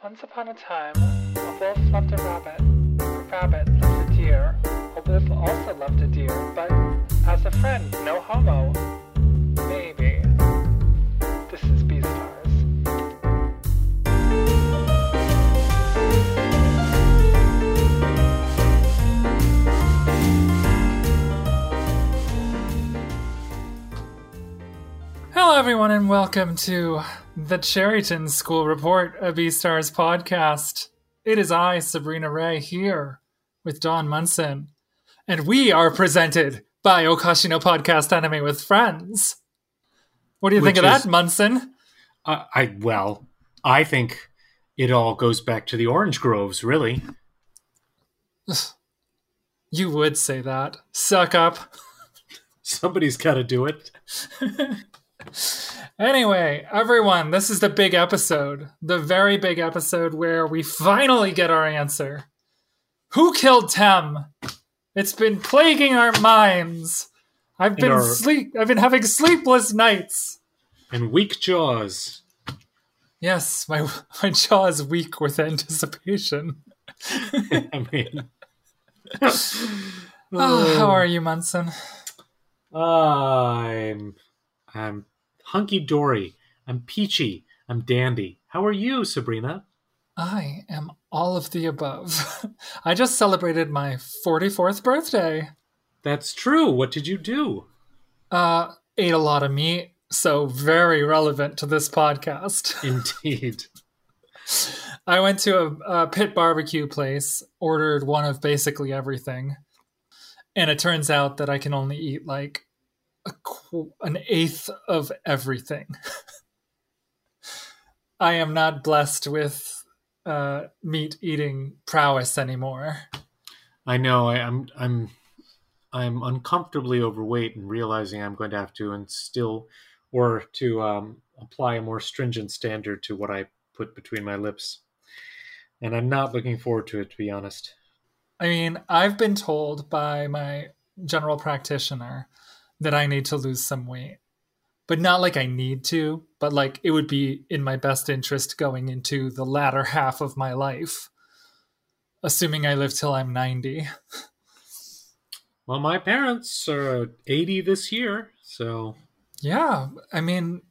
Once upon a time, a wolf loved a rabbit. A rabbit loved a deer. A wolf also loved a deer, but as a friend, no homo. Maybe. This is Beastars. Hello, everyone, and welcome to the Cherryton School Report, a Beastars podcast. It is I, Sabrina Ray, here with Don Munson, and we are presented by Okashino Podcast Anime with Friends. What do you think of is- that, Munson? I, I well, I think it all goes back to the orange groves, really. You would say that. Suck up. Somebody's got to do it. Anyway, everyone, this is the big episode. The very big episode where we finally get our answer. Who killed Tem? It's been plaguing our minds. I've been our- sleep I've been having sleepless nights. And weak jaws. Yes, my my jaw is weak with anticipation. I mean, Oh, how uh, are you, Munson? I'm I'm hunky dory. I'm peachy. I'm dandy. How are you, Sabrina? I am all of the above. I just celebrated my 44th birthday. That's true. What did you do? Uh, ate a lot of meat, so very relevant to this podcast. Indeed. I went to a, a pit barbecue place, ordered one of basically everything, and it turns out that I can only eat like a, qu- an eighth of everything. I am not blessed with uh, meat eating prowess anymore. I know. I, I'm I'm I'm uncomfortably overweight and realizing I'm going to have to instill or to um, apply a more stringent standard to what I put between my lips. And I'm not looking forward to it, to be honest. I mean, I've been told by my general practitioner that I need to lose some weight. But not like I need to, but like it would be in my best interest going into the latter half of my life, assuming I live till I'm 90. Well, my parents are 80 this year, so Yeah, I mean,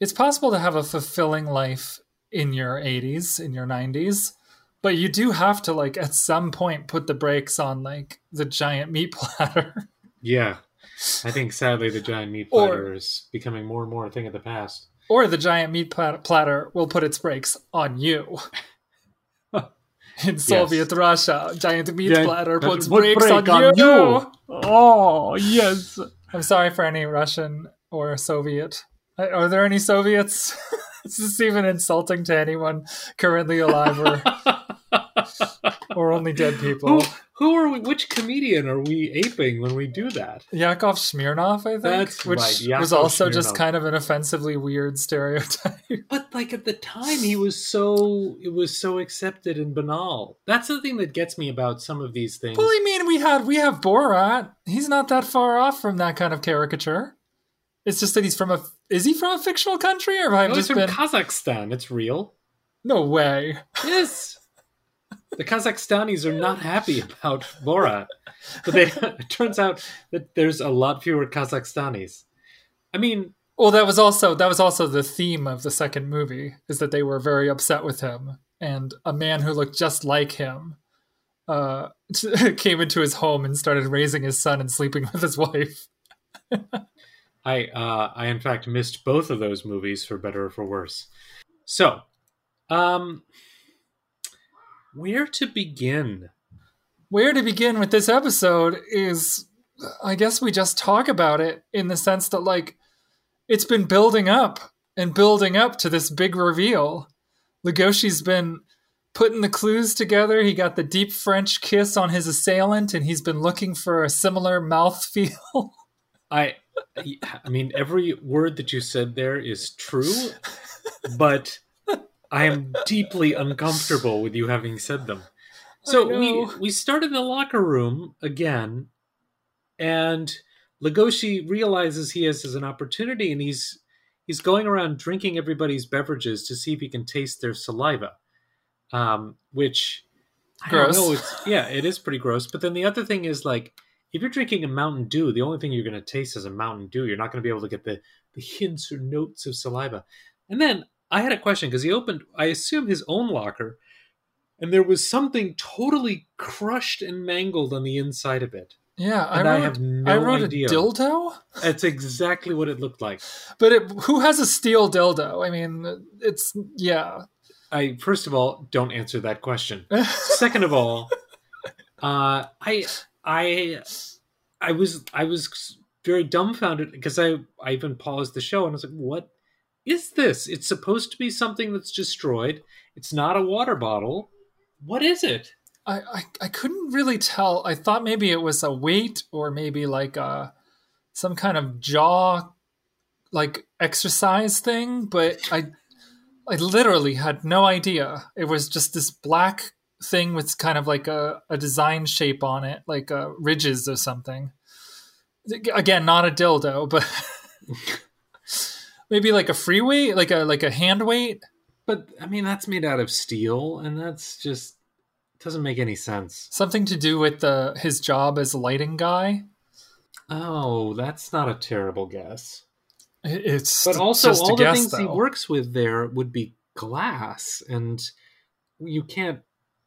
it's possible to have a fulfilling life in your 80s, in your 90s, but you do have to, like, at some point put the brakes on, like, the giant meat platter. yeah. I think sadly the giant meat Or- platter is becoming more and more a thing of the past. or the giant meat platter will put its brakes on you. In Soviet Russia, giant meat platter puts brakes break on, on you. you. Oh, yes. I'm sorry for any Russian or Soviet. Uh, Are there any Soviets? Is this even insulting to anyone currently alive or, or only dead people? who, who are we? Which comedian are we aping when we do that? Yakov Smirnoff, I think, That's which right, was also just kind of an offensively weird stereotype. But like at the time, he was so it was so accepted and banal. That's the thing that gets me about some of these things. Well, I mean, we had we have Borat. He's not that far off from that kind of caricature. It's just that he's from a. Is he from a fictional country, or have I Oh, he's just from been? Kazakhstan. It's real. no way. Yes. the Kazakhstanis are not happy about Borat, but they, it turns out that there's a lot fewer Kazakhstanis. I mean, Well, that was also that was also the theme of the second movie is that they were very upset with him, and a man who looked just like him uh, came into his home and started raising his son and sleeping with his wife. I uh, I in fact missed both of those movies for better or for worse. So, um, where to begin? where to begin with this episode is I guess we just talk about it in the sense that like it's been building up and building up to this big reveal. Legoshi's been putting the clues together. He got the deep French kiss on his assailant and he's been looking for a similar mouthfeel. I I mean every word that you said there is true, but I am deeply uncomfortable with you having said them. So we we start in the locker room again, and Legoshi realizes he has, has an opportunity, and he's he's going around drinking everybody's beverages to see if he can taste their saliva, um, which I Gross. know. It's, yeah, it is pretty gross. But then the other thing is like, if you're drinking a Mountain Dew, the only thing you're going to taste is a Mountain Dew. You're not going to be able to get the the hints or notes of saliva. And then I had a question because he opened, I assume, his own locker, and there was something totally crushed and mangled on the inside of it. Yeah, I And I, wrote, have no I wrote idea. a dildo, That's exactly what it looked like. but it, who has a steel dildo? I mean, it's yeah. I first of all don't answer that question. Second of all, uh, I I I was I was very dumbfounded because I I even paused the show and I was like, what is this? It's supposed to be something that's destroyed. It's not a water bottle. What is it? I, I I couldn't really tell. I thought maybe it was a weight or maybe like a some kind of jaw like exercise thing, but I I literally had no idea. It was just this black thing with kind of like a, a design shape on it, like uh, ridges or something. Again, not a dildo, but maybe like a free weight, like a like a hand weight. But I mean, that's made out of steel, and that's just doesn't make any sense. Something to do with the his job as a lighting guy. Oh, that's not a terrible guess. It's But also, all the guess, things he works with there would be glass, and you can't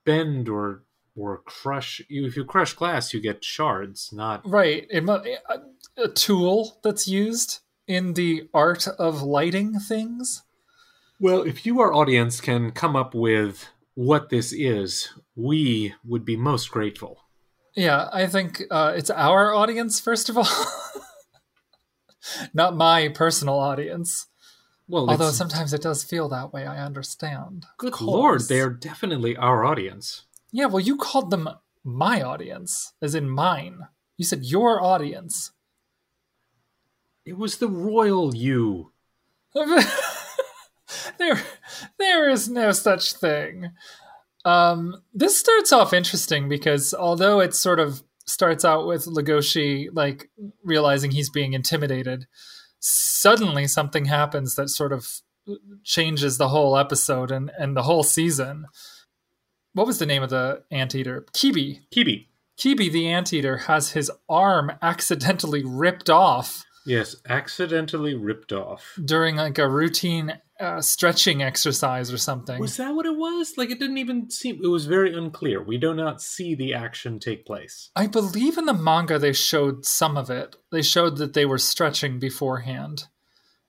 bend or or crush. You if you crush glass, you get shards, not. Right. It a tool that's used in the art of lighting things. Well, if you, our audience, can come up with what this is, we would be most grateful. Yeah, I think uh, it's our audience first of all, not my personal audience. Well, Although it's- sometimes it does feel that way. I understand. good Of lord, they are definitely our audience. Yeah, well, you called them my audience, as in mine. You said your audience. It was the royal you. there, there is no such thing. Um, this starts off interesting because although it sort of starts out with Legoshi like realizing he's being intimidated, suddenly something happens that sort of changes the whole episode and, and the whole season. What was the name of the anteater? Kibi. Kibi. Kibi the anteater has his arm accidentally ripped off Yes, accidentally ripped off. during like a routine uh, stretching exercise or something. Was that what it was? Like it didn't even seem. It was very unclear. We do not see the action take place. I believe in the manga they showed some of it. They showed that they were stretching beforehand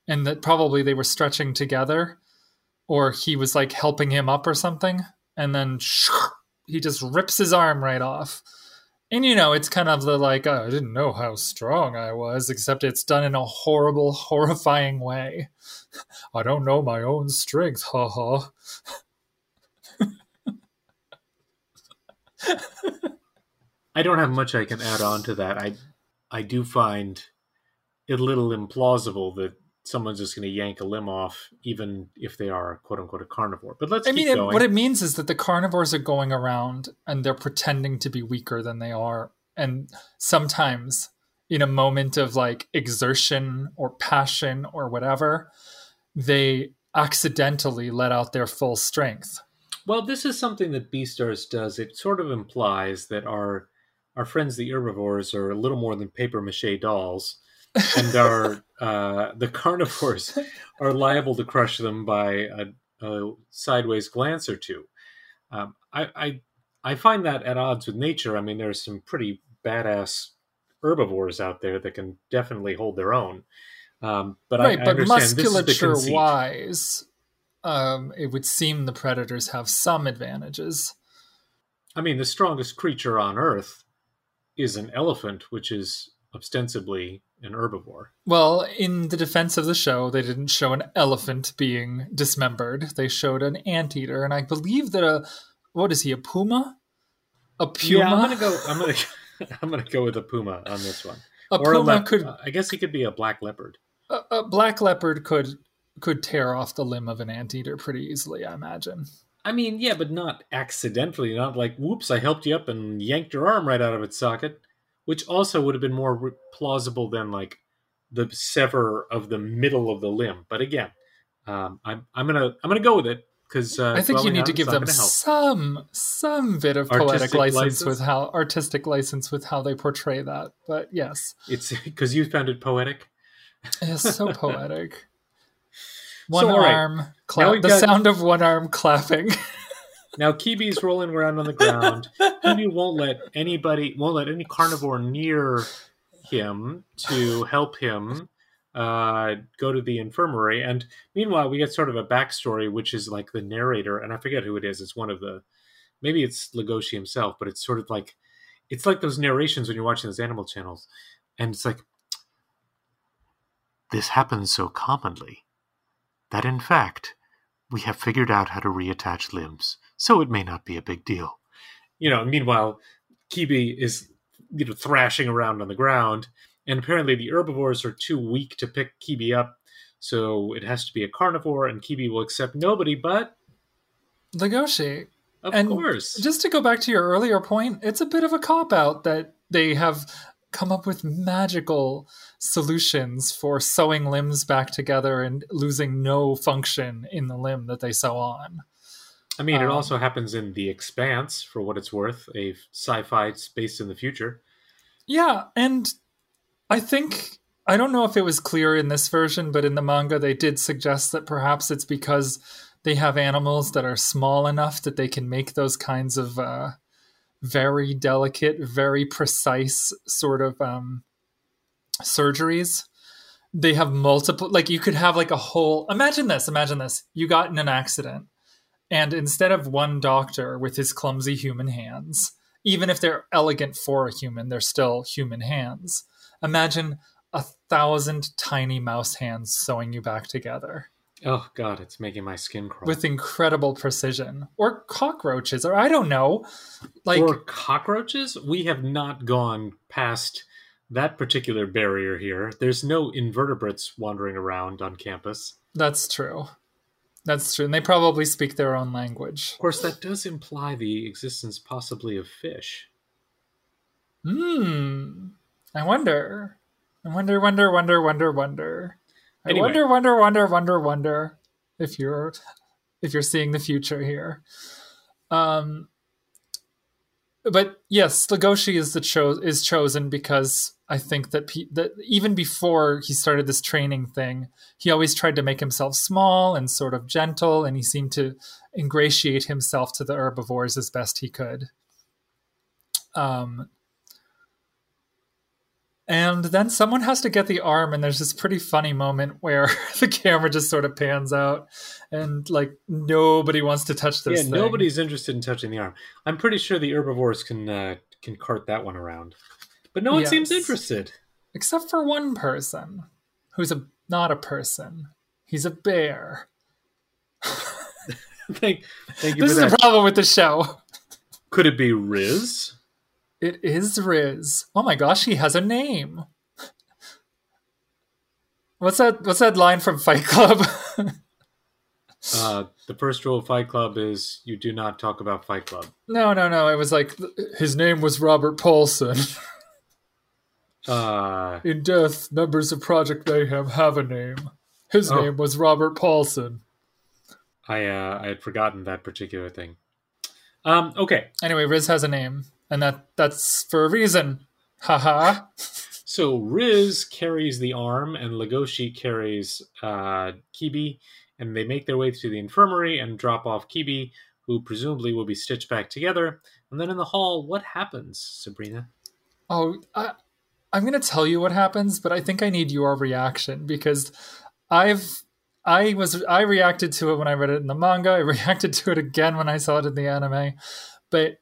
and that probably they were stretching together or he was like helping him up or something and then he just rips his arm right off. And you know, it's kind of the like, oh, I didn't know how strong I was, except it's done in a horrible, horrifying way. I don't know my own strength, ha ha. I don't have much I can add on to that. I I do find it a little implausible that someone's just going to yank a limb off, even if they are quote unquote a carnivore. But let's I keep mean, it, what it means is that the carnivores are going around and they're pretending to be weaker than they are. And sometimes, in a moment of like exertion or passion or whatever, they accidentally let out their full strength. Well, this is something that Beastars does. It sort of implies that our our friends the herbivores are a little more than paper mache dolls, and our uh, the carnivores are liable to crush them by a, a sideways glance or two. Um, I, I I find that at odds with nature. I mean, there's some pretty badass herbivores out there that can definitely hold their own. Um, but right, I, I but understand this is the musculature wise, um, it would seem the predators have some advantages. I mean, the strongest creature on Earth is an elephant, which is ostensibly an herbivore. Well, in the defense of the show, they didn't show an elephant being dismembered. They showed an anteater, and I believe that a what is he? A puma? A puma? Yeah, I'm gonna go. I'm gonna. I'm gonna go with a puma on this one. A Or a puma lep- could I guess he could be a black leopard. a, a black leopard could could tear off the limb of an anteater pretty easily. I imagine. I mean, yeah, but not accidentally. Not like, whoops, I helped you up and yanked your arm right out of its socket. Which also would have been more re- plausible than like the sever of the middle of the limb. But again, um, I'm I'm gonna I'm gonna go with it because uh, I think you need to give them some some bit of poetic Artistic license, license? with how artistic license with how they portray that. But yes, It's because you found it poetic. it's so poetic. One right. arm clap. The got- sound of one arm clapping. Now Kibi's rolling around on the ground. Kibi won't let anybody, won't let any carnivore near him to help him uh, go to the infirmary. And meanwhile, we get sort of a backstory, which is like the narrator, and I forget who it is. It's one of the, maybe it's Legoshi himself, but it's sort of like, it's like those narrations when you're watching those animal channels, and it's like, this happens so commonly that in fact we have figured out how to reattach limbs, so it may not be a big deal. You know, meanwhile, Kibi is you know thrashing around on the ground, and apparently the herbivores are too weak to pick Kibi up, so it has to be a carnivore, and Kibi will accept nobody but, Legoshi. of And course, Just to go back to your earlier point, it's a bit of a cop out that they have come up with magical solutions for sewing limbs back together and losing no function in the limb that they sew on. I mean, it um, also happens in The Expanse, for what it's worth, a sci-fi space in the future. Yeah, and I think I don't know if it was clear in this version, but in the manga they did suggest that perhaps it's because they have animals that are small enough that they can make those kinds of uh, very delicate, very precise sort of um, surgeries. They have multiple, like you could have like a whole. Imagine this. Imagine this. You got in an accident, and instead of one doctor with his clumsy human hands, even if they're elegant for a human, they're still human hands. Imagine a thousand tiny mouse hands sewing you back together Oh God, it's making my skin crawl. with incredible precision. Or cockroaches, or I don't know. Like, or cockroaches, we have not gone past that particular barrier here. There's no invertebrates wandering around on campus. that's true. That's true. And they probably speak their own language. Of course, that does imply the existence possibly of fish. Hmm. I wonder. I wonder, wonder, wonder, wonder, wonder. I Anyway. wonder, wonder, wonder, wonder, wonder if you're if you're seeing the future here. Um but yes, Legoshi is the cho- is chosen because I think that that even before he started this training thing, he always tried to make himself small and sort of gentle, and he seemed to ingratiate himself to the herbivores as best he could. Um, and then someone has to get the arm, and there's this pretty funny moment where the camera just sort of pans out, and like nobody wants to touch this. yeah, thing. nobody's interested in touching the arm. I'm pretty sure the herbivores can uh, can cart that one around, but no one seems interested. except for one person, who's a not a person. He's a bear. thank, thank you This is the that. problem with the show. Could it be Riz? It is Riz. Oh my gosh, he has a name. What's that? What's that line from Fight Club? Uh, the first rule of Fight Club is you do not talk about Fight Club. no, no, no. It was like his name was Robert Paulson. Uh, In death, members of Project Mayhem have a name. His Oh. name was Robert Paulson. I uh, I had forgotten that particular thing. Um, okay, Anyway, Riz has a name, and that that's for a reason. Haha. so Riz carries the arm, and Legoshi carries uh, Kibi, and they make their way to the infirmary and drop off Kibi, who presumably will be stitched back together. And then in the hall, what happens, Sabrina? Oh, I, I'm going to tell you what happens, but I think I need your reaction because I've I was I reacted to it when I read it in the manga. I reacted to it again when I saw it in the anime. But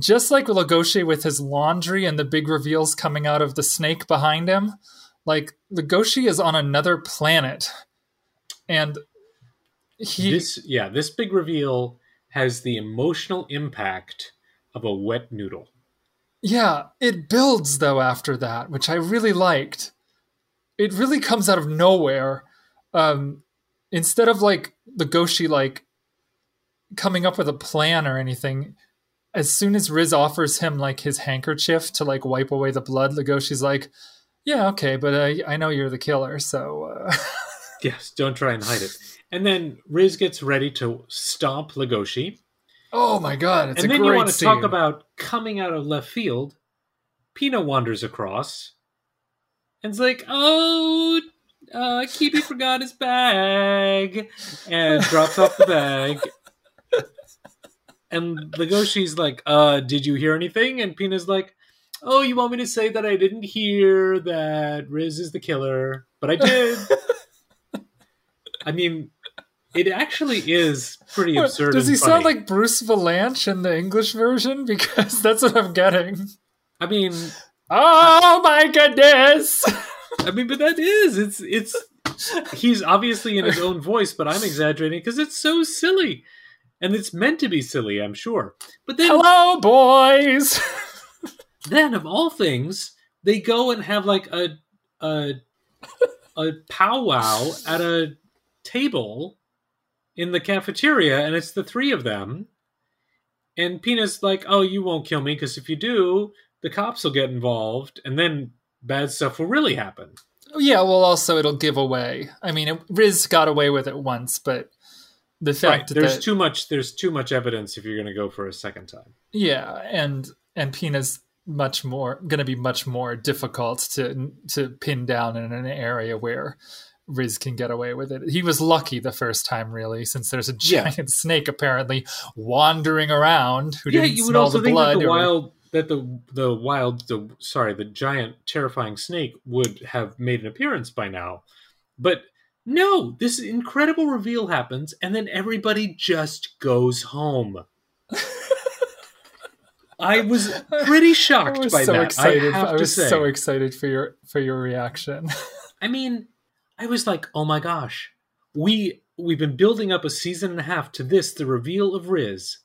just like Legoshi with his laundry and the big reveals coming out of the snake behind him, like Legoshi is on another planet. And he this yeah, this big reveal has the emotional impact of a wet noodle. Yeah, it builds though after that, which I really liked. It really comes out of nowhere. Um, instead of like Legoshi like coming up with a plan or anything, as soon as Riz offers him like his handkerchief to like wipe away the blood, Legoshi's like, Yeah, okay, but uh, I know you're the killer, so. Uh... yes, don't try and hide it. And then Riz gets ready to stomp Legoshi. Oh my god! and then you want to scene. talk about coming out of left field. Pina wanders across, and it's like, "Oh, uh, Kibi forgot his bag," and drops off the bag. And Legoshi's like, "Uh, did you hear anything?" And Pina's like, "Oh, you want me to say that I didn't hear that Riz is the killer, but I did." I mean, it actually is pretty absurd. Does he sound like Bruce Vilanch in the English version? Because that's what I'm getting. I mean, oh my goodness! I mean, but that is it's it's he's obviously in his own voice, but I'm exaggerating because it's so silly, and it's meant to be silly, I'm sure. But then, hello, boys. then, of all things, they go and have like a a a powwow at a table in the cafeteria, and it's the three of them. And Pina's like, "Oh, you won't kill me because if you do, the cops will get involved, and then bad stuff will really happen." Yeah, well, also it'll give away. I mean, it, Riz got away with it once, but the fact right. there's that, too much there's too much evidence if you're going to go for a second time. Yeah, and and Pina's much more going to be much more difficult to to pin down in an area where Riz can get away with it. He was lucky the first time, really, since there's a giant yeah. snake apparently wandering around who yeah, didn't you would also think that the or... wild that the the wild the sorry the giant terrifying snake would have made an appearance by now, but no, this incredible reveal happens, and then everybody just goes home. I was pretty shocked was by so that. Excited. I, I was so excited for your for your reaction. I mean, I was like, oh my gosh, we we've been building up a season and a half to this, the reveal of Riz,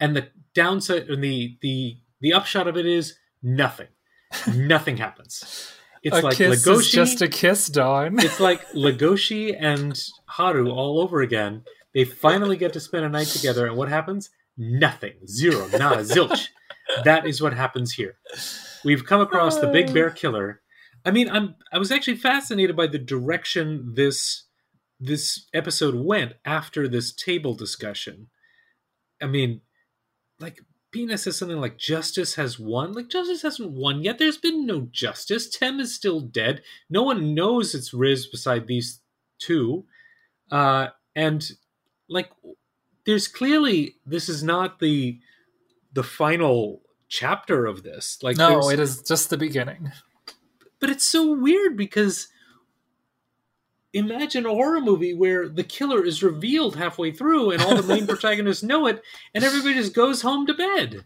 and the downside and the the the upshot of it is nothing. nothing happens. It's a like kiss Legoshi, just a kiss, Don. it's like Legoshi and Haru all over again. They finally get to spend a night together, and what happens? Nothing. Zero. Not a zilch. that is what happens here. We've come across the Big uh. Bear Killer, I mean, I'm I was actually fascinated by the direction this this episode went after this table discussion. I mean, like Pina says something like justice has won. Like justice hasn't won yet. There's been no justice. Tem is still dead. No one knows it's Riz beside these two. Uh and like there's clearly this is not the the final chapter of this. Like No, it is just the beginning. But it's so weird because imagine a horror movie where the killer is revealed halfway through and all the main protagonists know it and everybody just goes home to bed.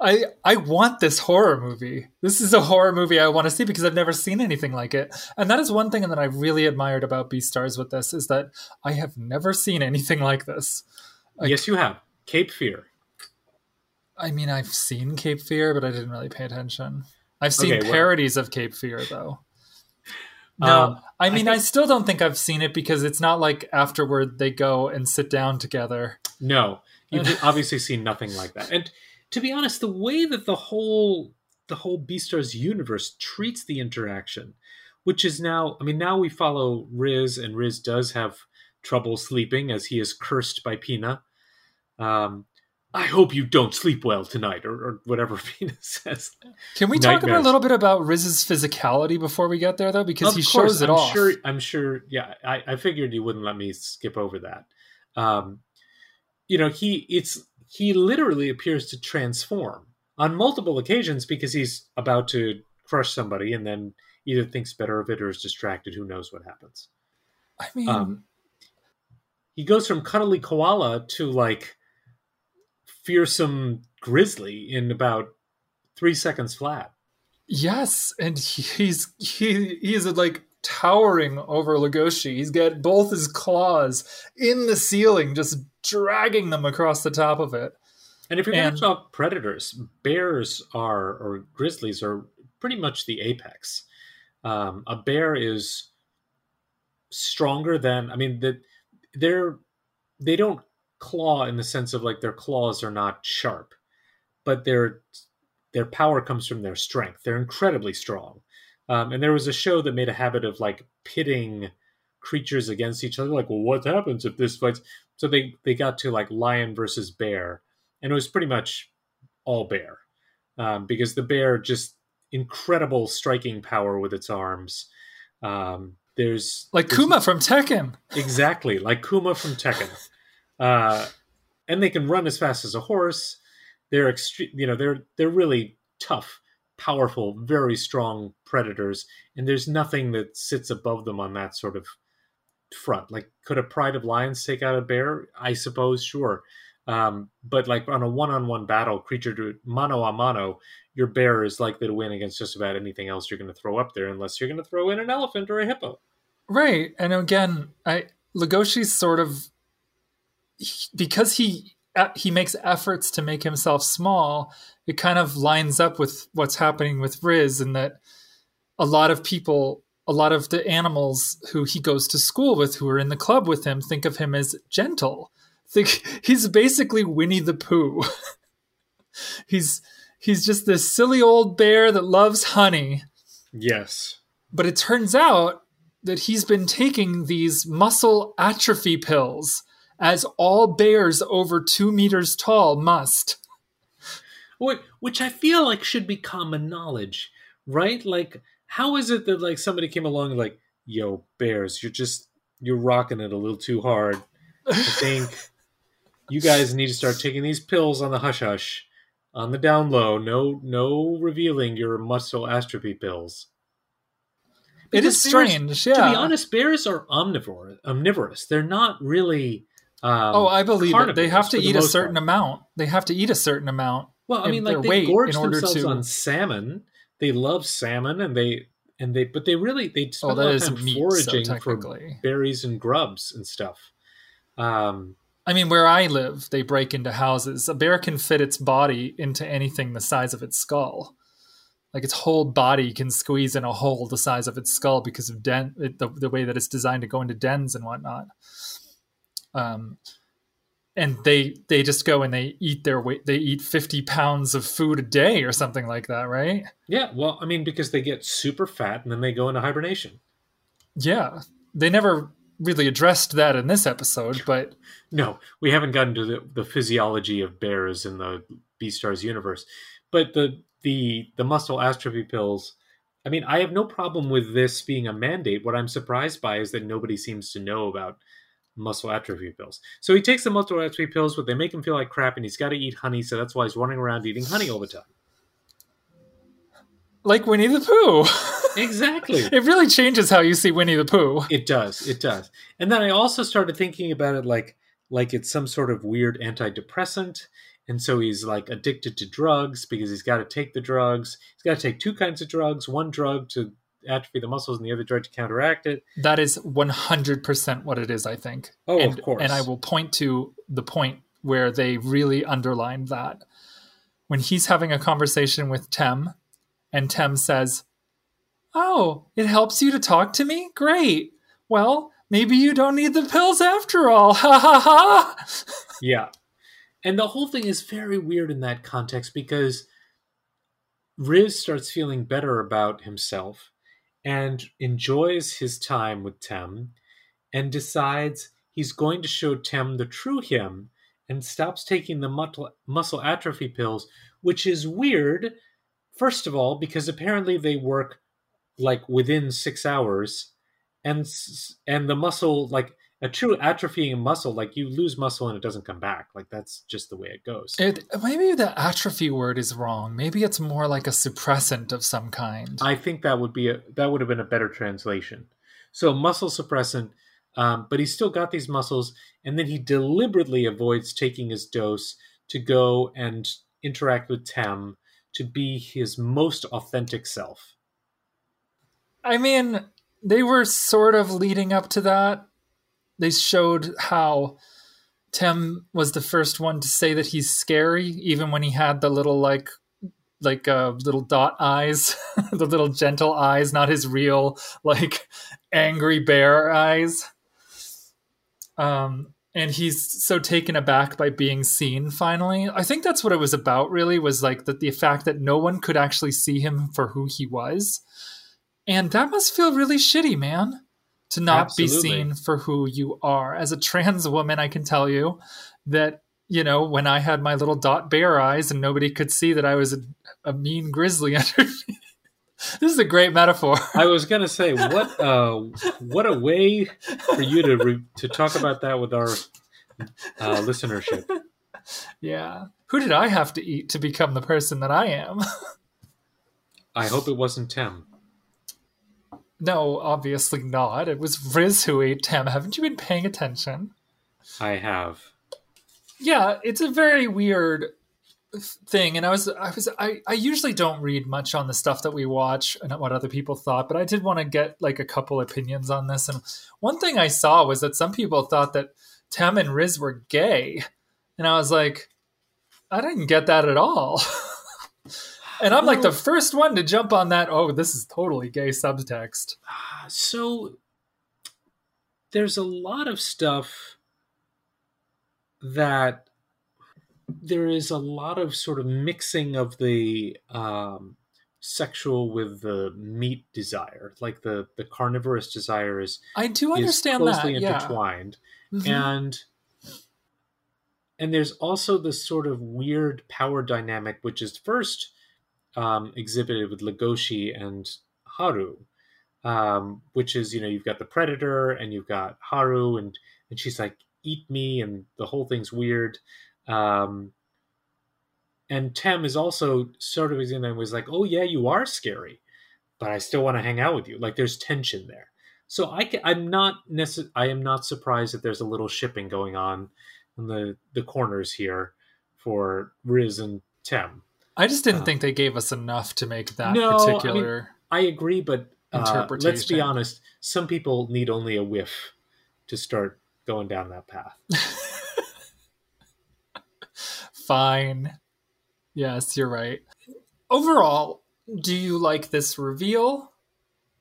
I I want this horror movie. This is a horror movie I want to see because I've never seen anything like it. And that is one thing that I really admired about Beastars with this is that I have never seen anything like this. Like, yes, you have. Cape Fear. I mean, I've seen Cape Fear, but I didn't really pay attention. I've seen okay, parodies well. of Cape Fear though. No, um, I mean, I, think, I, still don't think I've seen it because it's not like afterward they go and sit down together. No, you've obviously seen nothing like that. And to be honest, the way that the whole the whole Beastars universe treats the interaction, which is now, I mean, now we follow Riz, and Riz does have trouble sleeping as he is cursed by Pina. Um, I hope you don't sleep well tonight, or, or whatever Venus says. Can we Nightmares. talk about a little bit about Riz's physicality before we get there, though? Because of he course, shows it I'm off. Sure, I'm sure. Yeah, I, I figured you wouldn't let me skip over that. Um, you know, he it's he literally appears to transform on multiple occasions because he's about to crush somebody and then either thinks better of it or is distracted. Who knows what happens? I mean, um, he goes from cuddly koala to like fearsome grizzly in about three seconds flat. Yes, and he's he he is like towering over Legoshi. He's got both his claws in the ceiling, just dragging them across the top of it. And if you're going to talk predators, bears are or grizzlies are pretty much the apex. Um, a bear is stronger than I mean that they're they don't claw in the sense of like their claws are not sharp, but they're their power comes from their strength. They're incredibly strong. Um, and there was a show that made a habit of like pitting creatures against each other. Like, well, what happens if this fights? So they they got to like lion versus bear, and it was pretty much all bear um, because the bear just incredible striking power with its arms. Um, there's like there's, Kuma from Tekken. Exactly, like Kuma from Tekken. Uh, and they can run as fast as a horse. They're extreme, you know, they're they're really tough, powerful, very strong predators, and there's nothing that sits above them on that sort of front. Like, could a pride of lions take out a bear? I suppose, sure. Um, but like on a one-on-one battle, creature to mano a mano, your bear is likely to win against just about anything else you're going to throw up there, unless you're going to throw in an elephant or a hippo. Right, and again, I Legoshi's sort of because he uh, he makes efforts to make himself small. It kind of lines up with what's happening with Riz, and that a lot of people, a lot of the animals who he goes to school with, who are in the club with him, think of him as gentle. Think he's basically Winnie the Pooh. he's he's just this silly old bear that loves honey. Yes. But it turns out that he's been taking these muscle atrophy pills, as all bears over two meters tall must. Which I feel like should be common knowledge, right? Like, how is it that like somebody came along and like, yo, bears, you're just you're rocking it a little too hard. I think you guys need to start taking these pills on the hush hush on the down low. No, no revealing your muscle atrophy pills. Because it is strange. Bears, yeah. To be honest, bears are omnivore, omnivorous. They're not really. Um, oh, I believe it. They have to eat a certain part. amount. They have to eat a certain amount. Well, I mean, like they gorge themselves to... on salmon. They love salmon, and they and they, but they really they spend oh, a lot of time meat, foraging so for berries and grubs and stuff. Um, I mean, where I live, they break into houses. A bear can fit its body into anything the size of its skull. Like its whole body can squeeze in a hole the size of its skull because of den- the, the way that it's designed to go into dens and whatnot. Um, and they they just go and they eat their weight. They eat fifty pounds of food a day or something like that, right? Yeah. Well, I mean, because they get super fat and then they go into hibernation. Yeah, they never really addressed that in this episode, but no, we haven't gotten to the, the physiology of bears in the Beastars universe. But the the the muscle atrophy pills. I mean, I have no problem with this being a mandate. What I'm surprised by is that nobody seems to know about muscle atrophy pills. So he takes the muscle atrophy pills, but they make him feel like crap, and he's got to eat honey. So that's why he's running around eating honey all the time. Like Winnie the Pooh. Exactly. it really changes how you see Winnie the Pooh. It does. It does. And then I also started thinking about it like like it's some sort of weird antidepressant. And so he's like addicted to drugs because he's got to take the drugs. He's got to take two kinds of drugs, one drug to atrophy the muscles and the other drug to counteract it. That is 100% what it is, I think. Oh, and, of course. And I will point to the point where they really underlined that. When he's having a conversation with Tem, and Tem says, Oh, it helps you to talk to me? Great. Well, maybe you don't need the pills after all. Ha ha ha. Yeah. And the whole thing is very weird in that context because Riz starts feeling better about himself and enjoys his time with Tem and decides he's going to show Tem the true him and stops taking the muscle atrophy pills, which is weird, first of all, because apparently they work like within six hours, and and the muscle like a true atrophying muscle like you lose muscle and it doesn't come back. Like that's just the way it goes. It maybe the atrophy word is wrong. Maybe it's more like a suppressant of some kind. I think that would be a that would have been a better translation. So muscle suppressant um, but he's still got these muscles and then he deliberately avoids taking his dose to go and interact with tem to be his most authentic self. I mean, they were sort of leading up to that. They showed how Tim was the first one to say that he's scary, even when he had the little like like uh, little dot eyes, the little gentle eyes, not his real like angry bear eyes. Um, and he's so taken aback by being seen finally. I think that's what it was about really was like that the fact that no one could actually see him for who he was. And that must feel really shitty, man, to not Absolutely. be seen for who you are. As a trans woman, I can tell you that, you know, when I had my little dot bear eyes and nobody could see that I was a, a mean grizzly underneath. this is a great metaphor. I was gonna say what uh, what a way for you to re- to talk about that with our uh, listenership. Yeah, who did I have to eat to become the person that I am? I hope it wasn't Tim. No, obviously not. It was Riz who ate Tim. Haven't you been paying attention? I have. Yeah, it's a very weird thing and i was i was I, I usually don't read much on the stuff that we watch and what other people thought but i did want to get like a couple opinions on this and one thing i saw was that some people thought that tem and riz were gay and i was like i didn't get that at all and i'm well, like the first one to jump on that oh this is totally gay subtext so there's a lot of stuff that there is a lot of sort of mixing of the um, sexual with the meat desire. Like the the carnivorous desire is I do understand is closely that, yeah. intertwined, mm-hmm. and and there's also this sort of weird power dynamic, which is first um, exhibited with Legoshi and Haru, um, which is you know you've got the predator and you've got Haru and and she's like eat me and the whole thing's weird um, and Tem is also sort of in there was like, oh yeah, you are scary, but I still want to hang out with you. Like there's tension there. So I can, I'm not necess- I am not surprised that there's a little shipping going on in the the corners here for Riz and Tem. I just didn't uh, think they gave us enough to make that no, particular. I, mean, I agree, but uh, let's be honest. Some people need only a whiff to start going down that path. fine. Yes, you're right. Overall, do you like this reveal?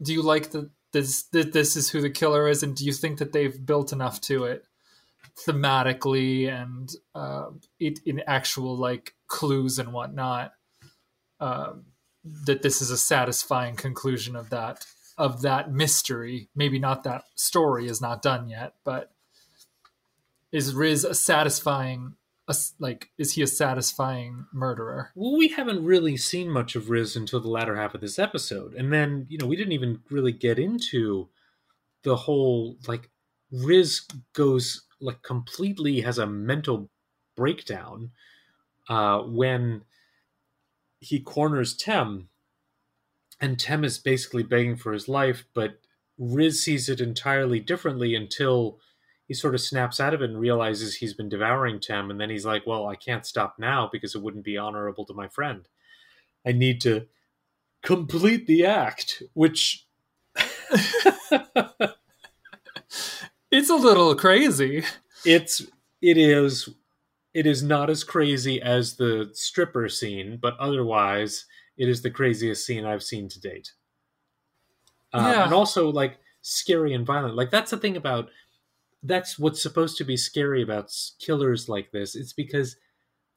Do you like the this that this is who the killer is, and do you think that they've built enough to it thematically and uh, it, in actual like clues and whatnot uh, that this is a satisfying conclusion of that of that mystery? Maybe not that story is not done yet, but is Riz a satisfying a, like is he a satisfying murderer? Well, we haven't really seen much of Riz until the latter half of this episode, and then you know we didn't even really get into the whole like Riz goes like completely has a mental breakdown uh, when he corners Tem, and Tem is basically begging for his life, but Riz sees it entirely differently until he sort of snaps out of it and realizes he's been devouring Tem, and then he's like, "Well, I can't stop now because it wouldn't be honorable to my friend. I need to complete the act," which it's a little crazy. It's it is it is not as crazy as the stripper scene, but otherwise, it is the craziest scene I've seen to date. Uh, yeah. and also like scary and violent. Like that's the thing about that's what's supposed to be scary about killers like this. It's because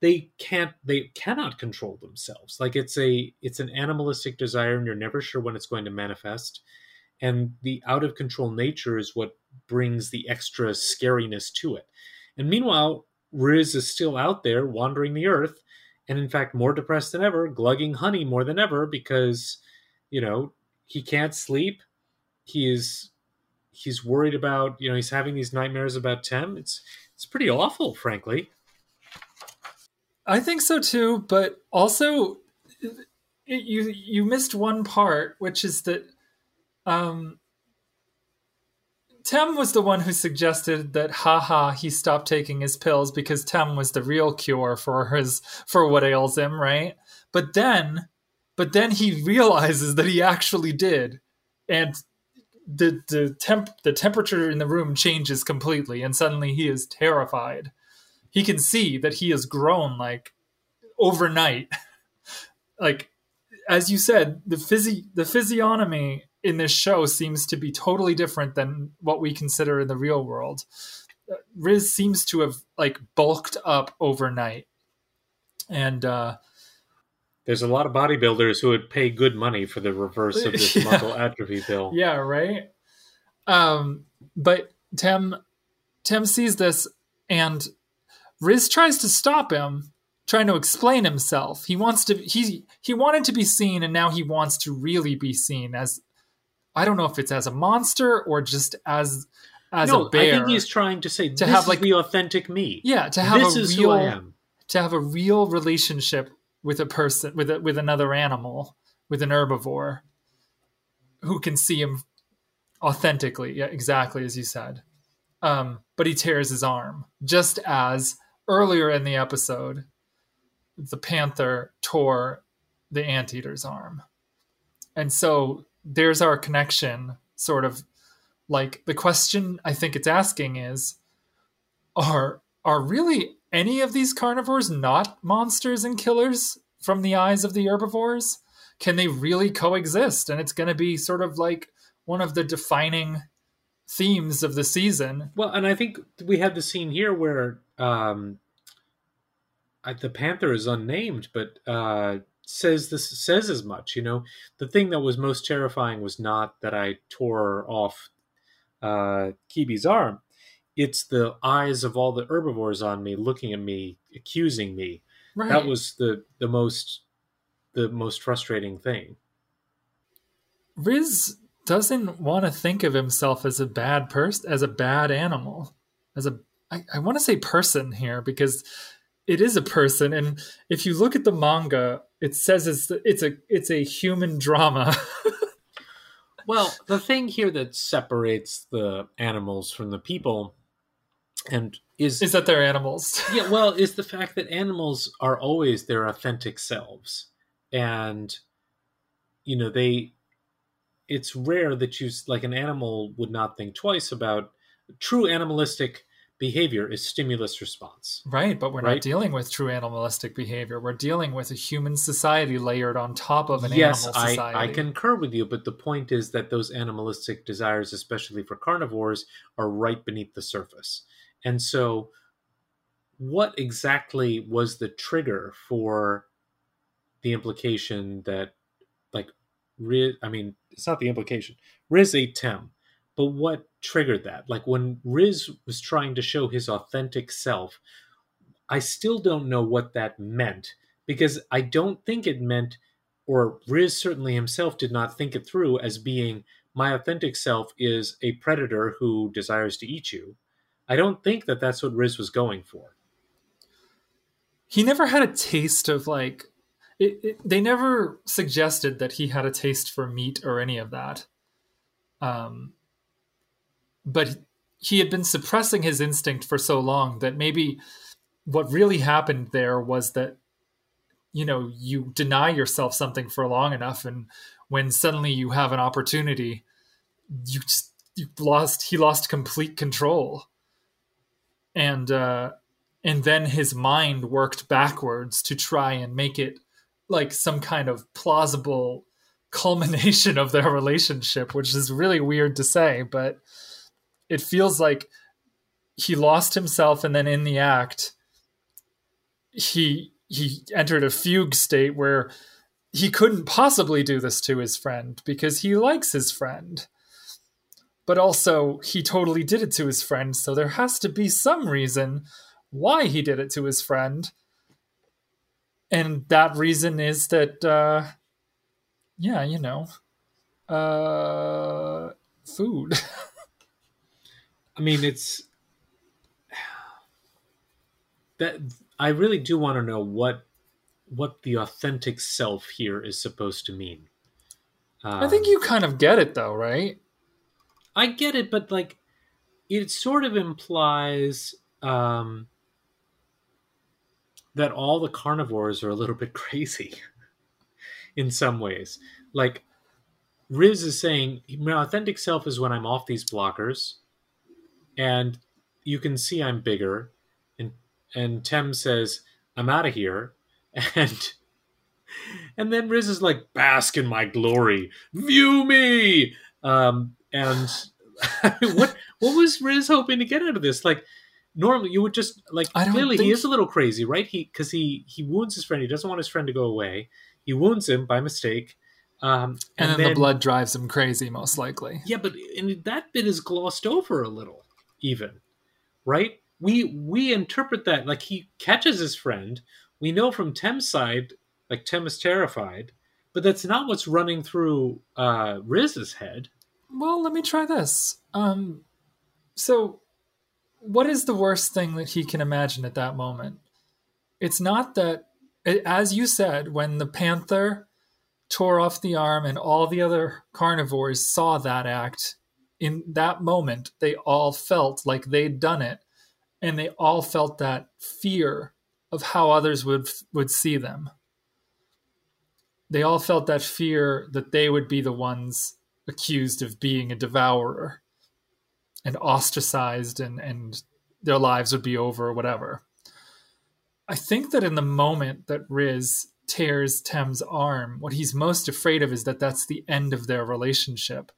they can't they cannot control themselves. Like it's a it's an animalistic desire and you're never sure when it's going to manifest. And the out of control nature is what brings the extra scariness to it. And meanwhile, Riz is still out there wandering the earth and in fact more depressed than ever, glugging honey more than ever because, you know, he can't sleep. He is he's worried about you know he's having these nightmares about Tem. It's it's pretty awful, frankly. I think so too, but also you you missed one part, which is that um, Tem was the one who suggested that haha he stopped taking his pills because Tem was the real cure for his for what ails him, right? But then but then he realizes that he actually did. And the the temp the temperature in the room changes completely and suddenly he is terrified he can see that he has grown like overnight like as you said the physi- the physiognomy in this show seems to be totally different than what we consider in the real world Riz seems to have like bulked up overnight, and uh, There's a lot of bodybuilders who would pay good money for the reverse of this Yeah. muscle atrophy pill. yeah, right. Um, but Tim, Tem sees this, and Riz tries to stop him, trying to explain himself. He wants to. He he wanted to be seen, and now he wants to really be seen as. I don't know if it's as a monster or just as as no, a bear. I think he's trying to say To this have, is like- the authentic me. yeah, to have this a is real who I am. to have a real relationship with a person with a, with another animal with an herbivore who can see him authentically yeah exactly as you said um, but he tears his arm just as earlier in the episode the panther tore the anteater's arm and so there's our connection sort of like the question i think it's asking is are are really any of these carnivores not monsters and killers from the eyes of the herbivores? Can they really coexist? And it's going to be sort of like one of the defining themes of the season. Well, and I think we have the scene here where um, the panther is unnamed, but uh, says this says as much. You know, the thing that was most terrifying was not that I tore off uh, Kibi's arm; it's the eyes of all the herbivores on me, looking at me, accusing me. Right. That was the the most the most frustrating thing. Riz doesn't want to think of himself as a bad person, as a bad animal, as a I, I want to say person here because it is a person, and if you look at the manga, it says it's it's a it's a human drama. Well, the thing here that separates the animals from the people, and is is that they're animals? yeah, well, is the fact that animals are always their authentic selves, and you know they. It's rare that you like an animal would not think twice about true animalistic behavior is stimulus response. Right, but we're Right. not dealing with true animalistic behavior. We're dealing with a human society layered on top of an yes, animal I, society. I concur with you, but the point is that those animalistic desires, especially for carnivores, are right beneath the surface. And so, what exactly was the trigger for the implication that, like, Riz, I mean, it's not the implication. Riz ate Tem, but what triggered that? Like, when Riz was trying to show his authentic self, I still don't know what that meant because I don't think it meant or Riz certainly himself did not think it through as being my authentic self is a predator who desires to eat you. I don't think that that's what Riz was going for. he never had a taste of like it, it, they never suggested that he had a taste for meat or any of that um but he had been suppressing his instinct for so long that maybe what really happened there was that you know you deny yourself something for long enough and when suddenly you have an opportunity you just you lost he lost complete control. And uh and then his mind worked backwards to try and make it like some kind of plausible culmination of their relationship which is really weird to say but it feels like he lost himself and then in the act he he entered a fugue state where he couldn't possibly do this to his friend because he likes his friend. But also he totally did it to his friend so there has to be some reason why he did it to his friend. And that reason is that uh yeah you know uh food I mean, it's that I really do want to know what what the authentic self here is supposed to mean. i think Um, you kind of get it though right I get it, but like it sort of implies um, that all the carnivores are a little bit crazy in some ways. Like Riz is saying, my authentic self is when I'm off these blockers, and you can see I'm bigger, and and Tem says I'm out of here, and and then Riz is like, bask in my glory, view me. Um, and what what was Riz hoping to get out of this? Like normally you would just like clearly he is a little crazy, right? He because he he wounds his friend. He doesn't want his friend to go away. He wounds him by mistake. Um, And, then, the blood drives him crazy, most likely. Yeah, but and that bit is glossed over a little, even, right? We we interpret that like he catches his friend. We know from Tem's side, like Tem is terrified, but that's not what's running through uh, Riz's head. Well, let me try this. Um, so, what is the worst thing that he can imagine at that moment? It's not that, as you said, when the panther tore off the arm and all the other carnivores saw that act, in that moment, they all felt like they'd done it, and they all felt that fear of how others would would see them. They all felt that fear that they would be the ones accused of being a devourer and ostracized and, and their lives would be over or whatever. I think that in the moment that Riz tears Tem's arm, what he's most afraid of is that that's the end of their relationship.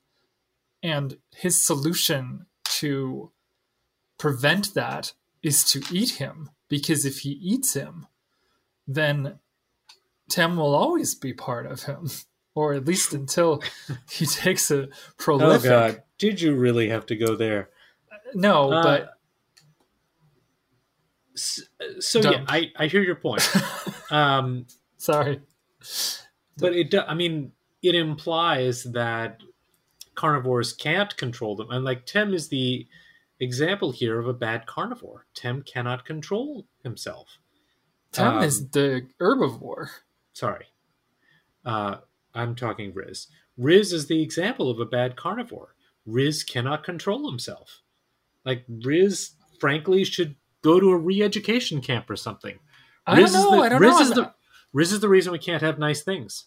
And his solution to prevent that is to eat him, because if he eats him, then Tem will always be part of him, or at least until he takes a prolific. Oh God! Did you really have to go there? No, Uh, but S- So yeah, I I hear your point. um, sorry. but it I mean it implies that carnivores can't control them, and like Tem is the example here of a bad carnivore. Tem cannot control himself. Tem Um, is the herbivore. Sorry, uh, I'm talking Riz. Riz is the example of a bad carnivore. Riz cannot control himself. Like Riz, frankly, should go to a re-education camp or something. I don't know. the- I don't Riz know. Is the, Riz is the reason we can't have nice things.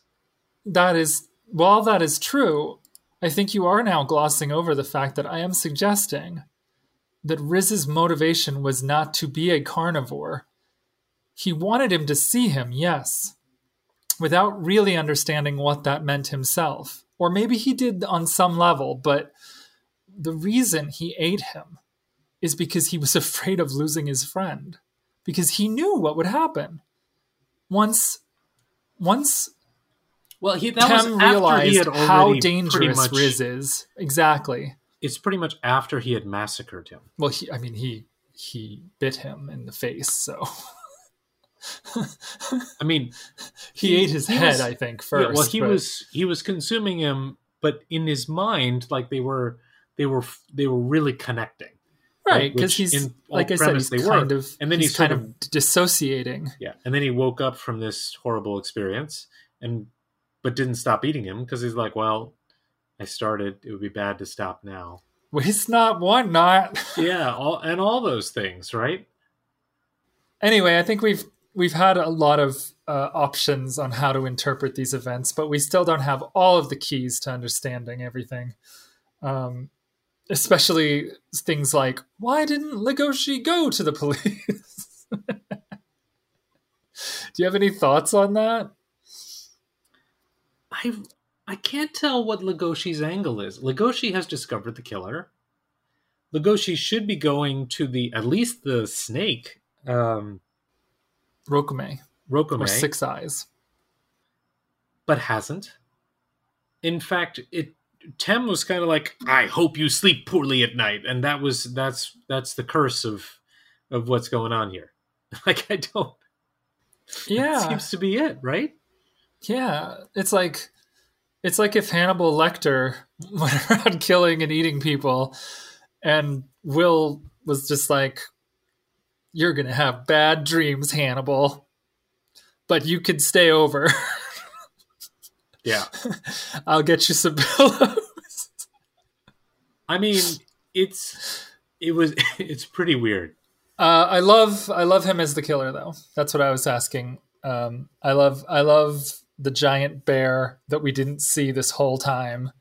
that is while that is true, I think you are now glossing over the fact that I am suggesting that Riz's motivation was not to be a carnivore. He wanted him to see him, yes, without really understanding what that meant himself. Or maybe he did on some level, but the reason he ate him is because he was afraid of losing his friend. Because he knew what would happen. Once once Well, he that Tem was after he realized had how dangerous much, Riz is. Exactly. It's pretty much after he had massacred him. Well, he, I mean, he he bit him in the face, so I mean, he, He- ate his he head. was- I think first. yeah, well, he but- was he was consuming him, but in his mind, like they were they were they were really connecting. right because he's like I said, he's they were. of And then he's he's kind of dissociating. Yeah, and then he woke up from this horrible experience, and but didn't stop eating him because he's like, well, I started. It would be bad to stop now. Waste not, want not. Yeah, all and all those things, right? anyway, I think we've we've had a lot of uh, options on how to interpret these events, but we still don't have all of the keys to understanding everything. Um, especially things like why didn't Legoshi go to the police? Do you have any thoughts on that? I I can't tell what Legoshi's angle is. Legoshi has discovered the killer. Legoshi should be going to the at least the snake, um, Rokume Rokume, or Six Eyes. but hasn't. In fact, it Tem was kind of like, "I hope you sleep poorly at night," and that was that's that's the curse of of what's going on here. like I don't. Yeah, That seems to be it, right? Yeah, it's like it's like if Hannibal Lecter went around killing and eating people, and Will was just like, "You're gonna have bad dreams, Hannibal, but you can stay over. Yeah. I'll get you some pillows." I mean, it's it was it's pretty weird. Uh, I love I love him as the killer though. That's what I was asking. Um, I love I love the giant bear that we didn't see this whole time.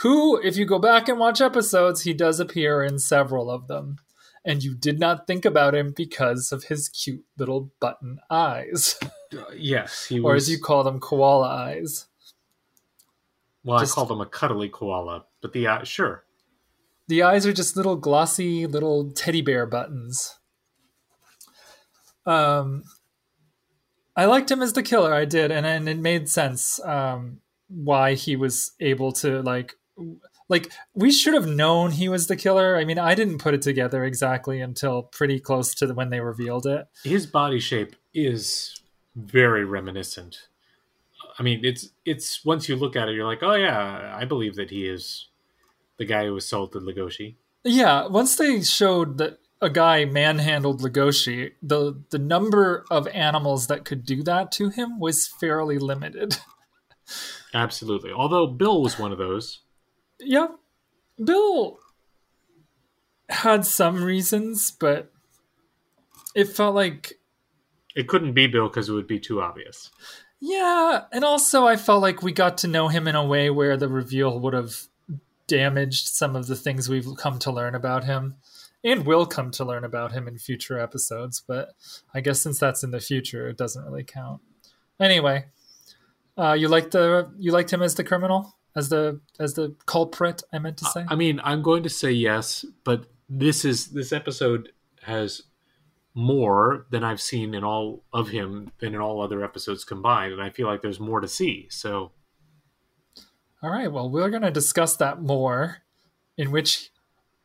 Who, if you go back and watch episodes, he does appear in several of them, and you did not think about him because of his cute little button eyes, yes, he was. or as you call them, koala eyes. well, just- I call them a cuddly koala, but the uh, sure. The eyes are just little glossy little teddy bear buttons. Um, I liked him as the killer. I did, and and it made sense um, why he was able to like like we should have known he was the killer. I mean, I didn't put it together exactly until pretty close to the, when they revealed it. His body shape is very reminiscent. I mean, it's it's once you look at it, you're like, oh yeah, I believe that he is the guy who assaulted Legoshi. Yeah, once they showed that a guy manhandled Legoshi, the the number of animals that could do that to him was fairly limited. Absolutely. Although Bill was one of those. Yeah, Bill had some reasons, but it felt like It couldn't be Bill because it would be too obvious. yeah, and also I felt like we got to know him in a way where the reveal would have damaged some of the things we've come to learn about him and will come to learn about him in future episodes, but I guess since that's in the future, it doesn't really count. Anyway, uh, you liked the you liked him as the criminal, as the as the culprit. I meant to say. I mean, I'm going to say yes, but this is this episode has more than I've seen in all of him than in all other episodes combined, and I feel like there's more to see. So All right, well, we're going to discuss that more, in which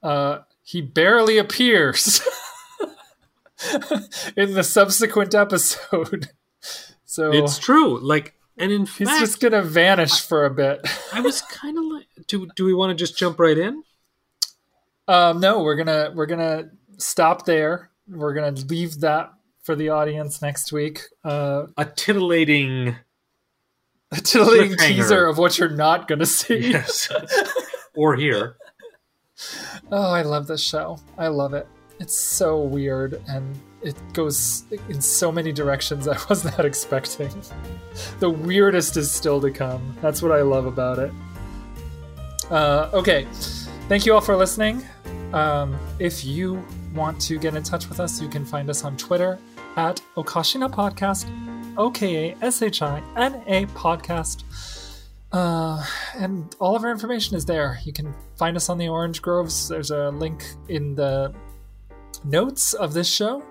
uh, he barely appears in the subsequent episode. So it's true. Like, and in he's fact, just going to vanish for a bit. I was kind of like, do do we want to just jump right in? Um, no, we're gonna we're gonna stop there. We're gonna leave that for the audience next week. Uh, A titillating, a titillating teaser of what you're not gonna see. yes, or here. Oh, I love this show. I love it. It's so weird and it goes in so many directions I was not expecting. The weirdest is still to come. That's what I love about it. Uh, okay, thank you all for listening. Um, if you want to get in touch with us, you can find us on Twitter at Okashina Podcast, O K A S H I N A Podcast. Uh, and all of our information is there. You can find us on the Orange Groves. There's a link in the notes of this show.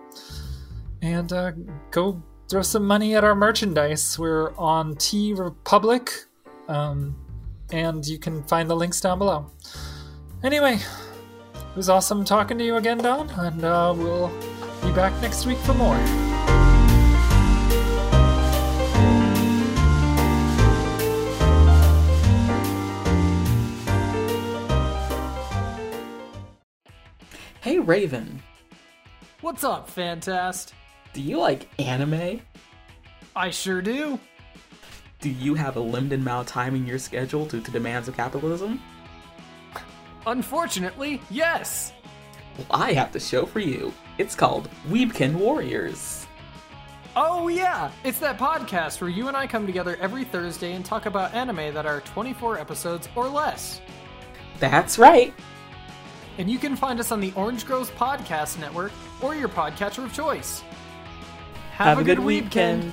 And uh, go throw some money at our merchandise. We're on TeePublic, um, and you can find the links down below. Anyway, it was awesome talking to you again, Don, and uh, we'll be back next week for more. Raven, What's up, Fantast? do you like anime? I sure do. Do you have a limited amount of time in your schedule due to demands of capitalism? Unfortunately, yes. Well, I have the show for you. It's called Weebkin Warriors. Oh, yeah. It's that podcast where you and I come together every Thursday and talk about anime that are 24 episodes or less. That's right. And you can find us on the Orange Groves Podcast Network or your podcatcher of choice. Have, a good weekend.